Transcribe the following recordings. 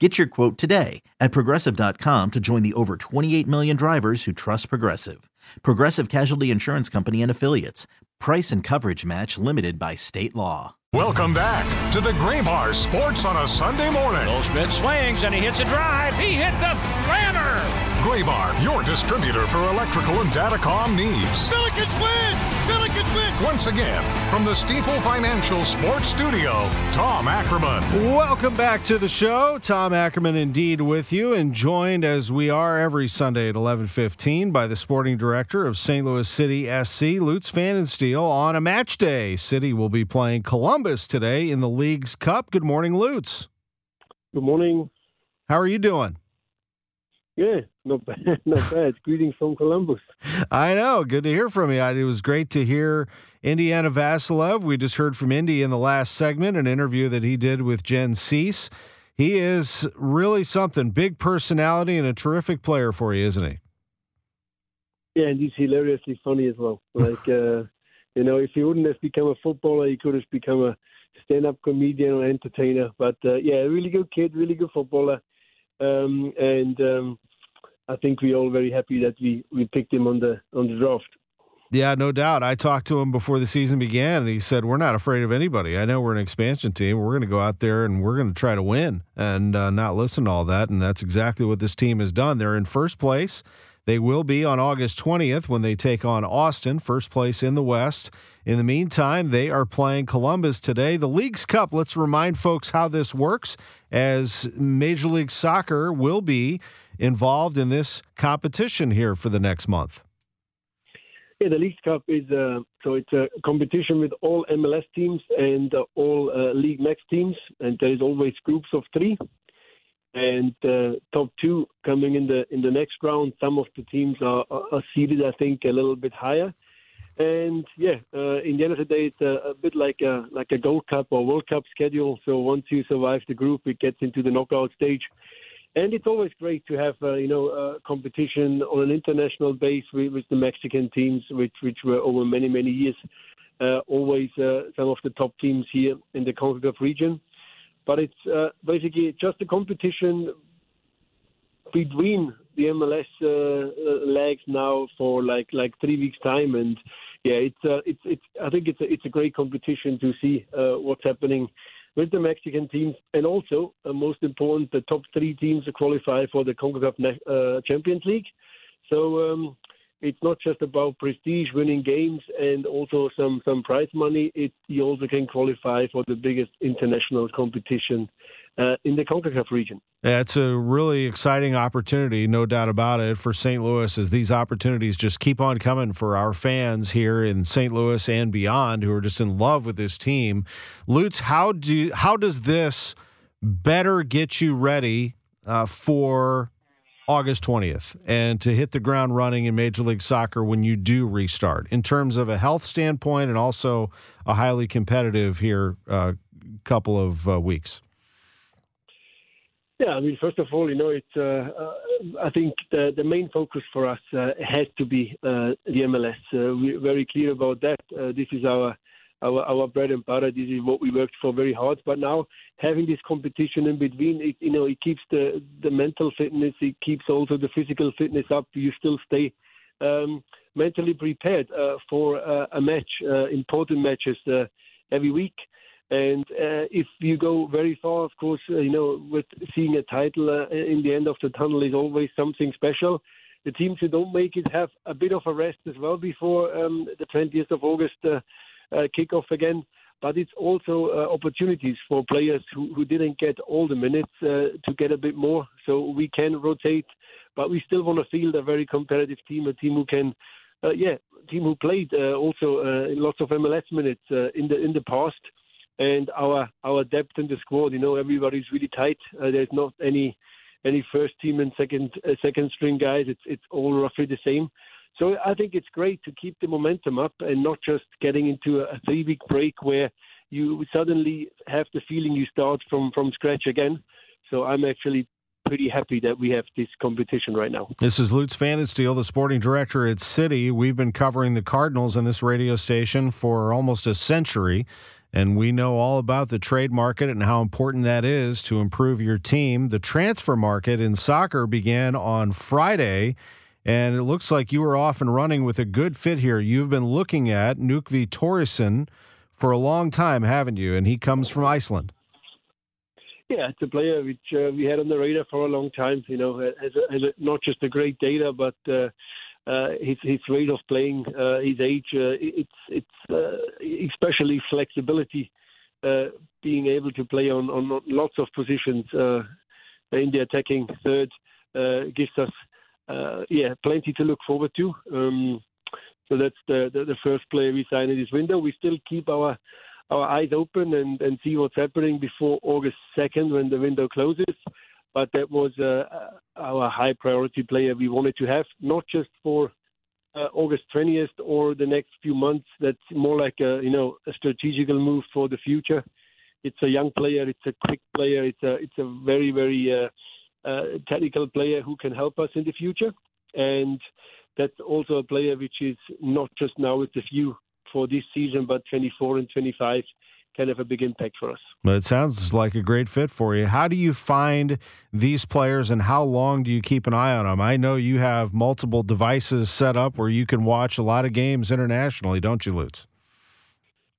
Get your quote today at progressive.com to join the over 28 million drivers who trust Progressive. Progressive Casualty Insurance Company and Affiliates. Price and coverage match limited by state law. Welcome back to the Graybar Sports on a Sunday morning. Goldschmidt swings and he hits a drive. He hits a slammer. Graybar, your distributor for electrical and datacom needs. Billikens win! Billikens win! Once again, from the Stifel Financial Sports Studio, Tom Ackerman. Welcome back to the show. Tom Ackerman indeed with you and joined as we are every Sunday at 11:15 by the sporting director of St. Louis City SC, Lutz Pfannenstiel on a match day. City will be playing Columbus today in the League's Cup. Good morning, Lutz. Good morning. How are you doing? Yeah, not bad, not bad. Greetings from Columbus. I know. Good to hear from you. It was great to hear Indiana Vassilev. We just heard from Indy in the last segment, an interview that he did with Jen Cease. He is really something. Big personality and a terrific player for you, isn't he? Yeah, and he's hilariously funny as well. Like, uh, you know, if he wouldn't have become a footballer, he could have become a stand-up comedian or entertainer. But uh, yeah, really good kid, really good footballer. Um, and um, I think we're all very happy that we, we picked him on the on the draft. Yeah, no doubt. I talked to him before the season began, and he said, "We're not afraid of anybody. I know we're an expansion team. We're going to go out there and we're going to try to win and uh, not listen to all that." And that's exactly what this team has done. They're in first place. They will be on August 20th when they take on Austin, first place in the West. In the meantime, they are playing Columbus today. The League's Cup, let's remind folks how this works, as Major League Soccer will be involved in this competition here for the next month. Yeah, the League's Cup is uh, so it's a competition with all MLS teams and uh, all uh, Liga MX teams, and there is always groups of three and uh, top two coming in the in the next round. Some of the teams are, are seeded, I think, a little bit higher. And yeah, uh, in the end of the day, it's a, a, bit like a like a Gold Cup or World Cup schedule. So once you survive the group, it gets into the knockout stage. And it's always great to have uh, you know uh, competition on an international base with, with, the Mexican teams, which which were over many many years uh, always uh, some of the top teams here in the CONCACAF region but it's uh, basically just a competition between the MLS uh, uh, legs now for like like three weeks time, and yeah, it's uh, it's it's I think it's a, it's a great competition to see uh, what's happening with the Mexican teams, and also uh, most important, the top three teams qualify for the CONCACAF uh, Champions League. So um, it's not just about prestige, winning games, and also some some prize money. It you also can qualify for the biggest international competition uh, in the CONCACAF region. Yeah, it's a really exciting opportunity, no doubt about it, for St. Louis. As these opportunities just keep on coming for our fans here in St. Louis and beyond, who are just in love with this team. Lutz, how do how does this better get you ready uh, for August 20th and to hit the ground running in Major League Soccer when you do restart in terms of a health standpoint and also a highly competitive here uh, couple of uh, weeks? Yeah, I mean, first of all, you know, it's. Uh, uh I think the the main focus for us uh, has to be uh, the MLS. we're very clear about that. this is our our, bread and butter. This is what we worked for very hard. But now having this competition in between, it, you know, it keeps the the mental fitness, it keeps also the physical fitness up. You still stay um, mentally prepared uh, for uh, a match, uh, important matches uh, every week. And uh, if you go very far, of course, uh, you know, with seeing a title uh, in the end of the tunnel is always something special. The teams who don't make it have a bit of a rest as well before um, the 20th of August uh, uh, kickoff again. But it's also uh, opportunities for players who, who didn't get all the minutes uh, to get a bit more. So we can rotate, but we still want to field a very competitive team, a team who can uh, yeah, team who played uh, also uh, lots of MLS minutes uh, in the in the past, and our our depth in the squad. You know, everybody's really tight. Uh, there's not any any first team and second uh, second string guys. It's it's all roughly the same. So I think it's great to keep the momentum up and not just getting into a three week break where you suddenly have the feeling you start from from scratch again. So I'm actually pretty happy that we have this competition right now. This is Lutz Pfannenstiel, the sporting director at City. We've been covering the Cardinals in this radio station for almost a century, and we know all about the trade market and how important that is to improve your team. The transfer market in soccer began on Friday. And it looks like you are off and running with a good fit here. You've been looking at Nökkvi Thórisson for a long time, haven't you? And he comes from Iceland. Yeah, it's a player which uh, we had on the radar for a long time. You know, has, a, has a, not just a great data, but uh, uh, his his rate of playing, uh, his age. Uh, it's it's uh, especially flexibility, uh, being able to play on on lots of positions uh, in the attacking third uh, gives us yeah plenty to look forward to. Um, so that's the, the the first player we sign in this window. We still keep our our eyes open and, and see what's happening before August 2nd when the window closes. But that was uh, our high priority player we wanted to have, not just for uh, August 20th or the next few months. That's more like a you know a strategical move for the future. It's a young player. It's a quick player. It's a it's a very very uh, uh, technical player who can help us in the future. And that's also a player which is not just now with the few for this season, but 24 and 25 can have a big impact for us. Well, it sounds like a great fit for you. How do you find these players and how long do you keep an eye on them? I know you have multiple devices set up where you can watch a lot of games internationally, don't you, Lutz?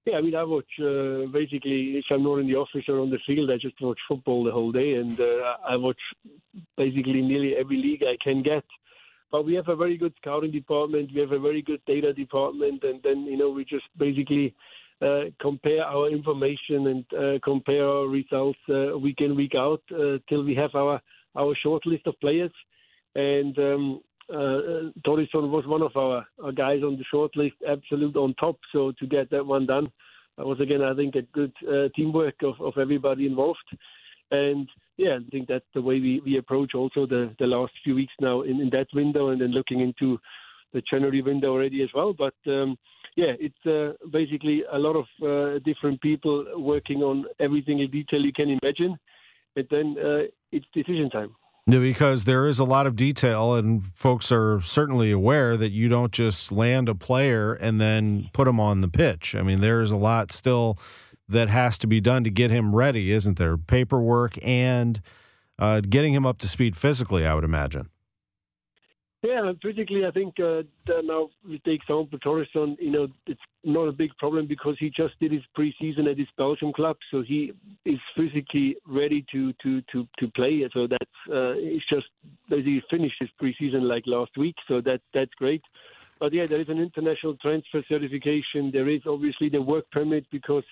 Yeah, I mean, I watch uh, basically, if I'm not in the office or on the field, I just watch football the whole day, and uh, I watch basically nearly every league I can get. But we have a very good scouting department. We have a very good data department, and then you know we just basically uh, compare our information and uh, compare our results uh, week in week out uh, till we have our our short list of players. And um, uh, Thórisson was one of our, our guys on the short list, absolute on top. So to get that one done, that was again I think a good uh, teamwork of, of everybody involved. And yeah, I think that's the way we, we approach also the, the last few weeks now in, in that window and then looking into the January window already as well. But um, yeah, it's uh, basically a lot of uh, different people working on every single detail you can imagine. And then uh, it's decision time. Yeah, because there is a lot of detail, and folks are certainly aware that you don't just land a player and then put him on the pitch. I mean, there is a lot still that has to be done to get him ready, isn't there? Paperwork and uh, getting him up to speed physically, I would imagine. Yeah, physically, I think uh, now we take example Thórisson. You know, it's not a big problem because he just did his preseason at his Belgium club, so he is physically ready to to to to play. So that's uh, he's just basically finished his preseason like last week. So that that's great. But yeah, there is an international transfer certification. There is obviously the work permit because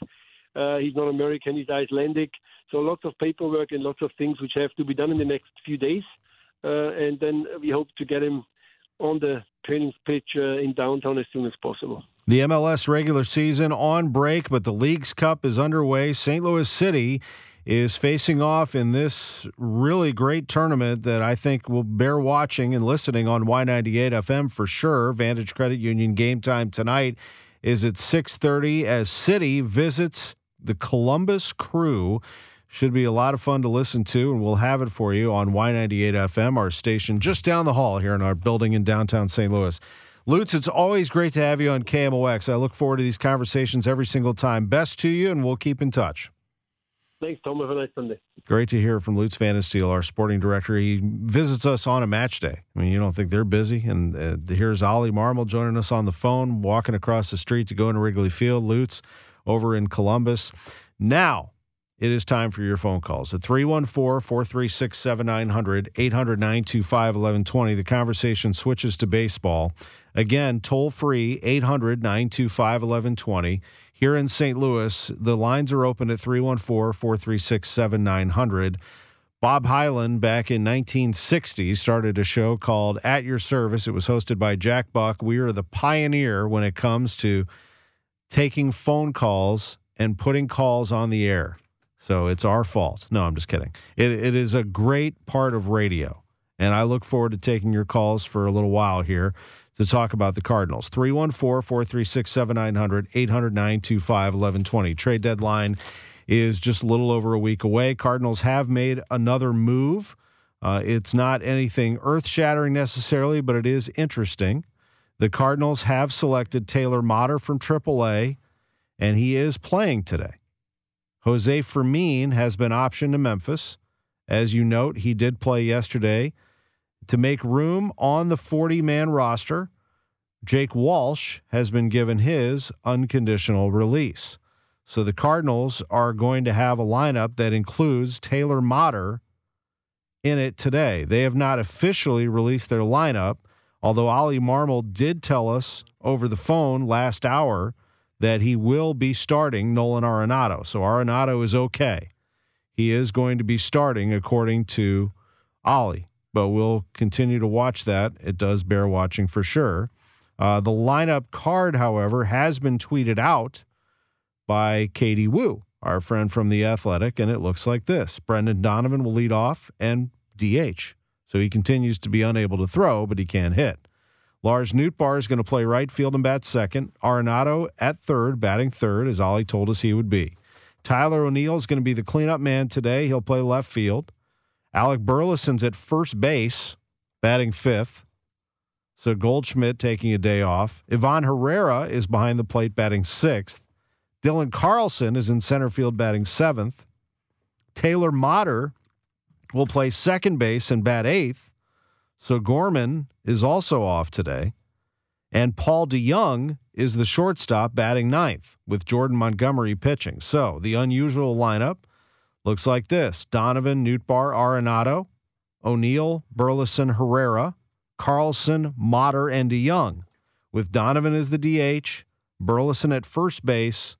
uh, he's not American, he's Icelandic. So lots of paperwork and lots of things which have to be done in the next few days. Uh, and then we hope to get him on the training pitch uh, in downtown as soon as possible. The MLS regular season on break, but the League's Cup is underway. St. Louis City is facing off in this really great tournament that I think will bear watching and listening on Y98 FM for sure. Vantage Credit Union game time tonight is at 6:30 as City visits the Columbus Crew. Should be a lot of fun to listen to, and we'll have it for you on Y98 FM, our station just down the hall here in our building in downtown St. Louis. Lutz, it's always great to have you on KMOX. I look forward to these conversations every single time. Best to you, and we'll keep in touch. Thanks, Tom. Have a nice Sunday. Great to hear from Lutz Pfannenstiel, our sporting director. He visits us on a match day. I mean, you don't think they're busy. And uh, here's Oli Marmol joining us on the phone, walking across the street to go into Wrigley Field. Lutz over in Columbus. Now, it is time for your phone calls at 314 436 7900 800 925 1120. The conversation switches to baseball. Again, toll free 800 925 1120. Here in St. Louis, the lines are open at 314 436 7900. Bob Hyland, back in 1960, started a show called At Your Service. It was hosted by Jack Buck. We are the pioneer when it comes to taking phone calls and putting calls on the air. So it's our fault. No, I'm just kidding. It, it is a great part of radio. And I look forward to taking your calls for a little while here to talk about the Cardinals. 314 436 7900 800 925 1120. Trade deadline is just a little over a week away. Cardinals have made another move. Uh, it's not anything earth shattering necessarily, but it is interesting. The Cardinals have selected Taylor Motter from AAA, and he is playing today. Jose Fermin has been optioned to Memphis. As you note, he did play yesterday. To make room on the 40 man roster, Jake Walsh has been given his unconditional release. So the Cardinals are going to have a lineup that includes Taylor Motter in it today. They have not officially released their lineup, although Oli Marmol did tell us over the phone last hour that he will be starting Nolan Arenado. So Arenado is okay. He is going to be starting according to Oli, but we'll continue to watch that. It does bear watching for sure. Uh, the lineup card, however, has been tweeted out by Katie Woo, our friend from The Athletic, and it looks like this Brendan Donovan will lead off and DH. So he continues to be unable to throw, but he can hit. Lars Nootbaar is going to play right field and bat second. Arenado at third, batting third, as Oli told us he would be. Tyler O'Neill is going to be the cleanup man today. He'll play left field. Alec Burleson's at first base, batting fifth. So Goldschmidt taking a day off. Ivan Herrera is behind the plate, batting sixth. Dylan Carlson is in center field, batting seventh. Taylor Motter will play second base and bat eighth. So Gorman is also off today. And Paul DeJong is the shortstop batting ninth with Jordan Montgomery pitching. So the unusual lineup looks like this Donovan, Nootbaar, Arenado, O'Neill, Burleson, Herrera, Carlson, Motter, and DeJong. with Donovan as the DH, Burleson at first base,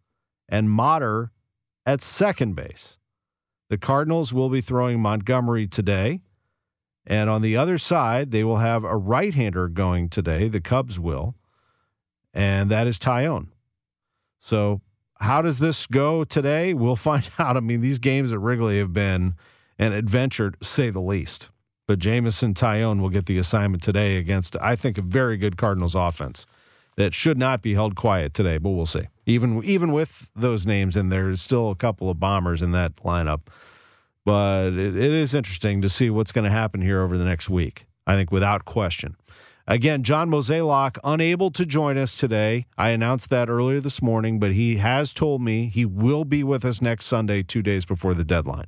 and Motter at second base. The Cardinals will be throwing Montgomery today. And on the other side, they will have a right hander going today. The Cubs will. And that is Taillon. So, how does this go today? We'll find out. I mean, these games at Wrigley have been an adventure, to say the least. But Jameson Taillon will get the assignment today against, I think, a very good Cardinals offense that should not be held quiet today, but we'll see. Even even with those names in there, there's still a couple of bombers in that lineup but it, it is interesting to see what's going to happen here over the next week. I think without question. Again, John Mozeliak unable to join us today. I announced that earlier this morning, but he has told me he will be with us next Sunday, two days before the deadline.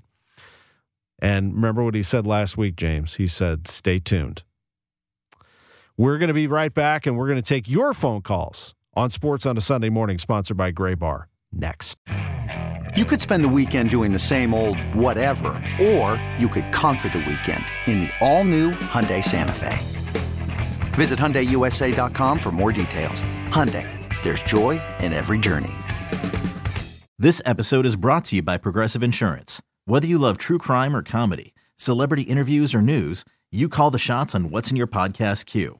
And remember what he said last week, James? He said, stay tuned. We're going to be right back, and we're going to take your phone calls on Sports on a Sunday morning, sponsored by Graybar, next. You could spend the weekend doing the same old whatever, or you could conquer the weekend in the all-new Hyundai Santa Fe. Visit HyundaiUSA.com for more details. Hyundai, there's joy in every journey. This episode is brought to you by Progressive Insurance. Whether you love true crime or comedy, celebrity interviews or news, you call the shots on what's in your podcast queue.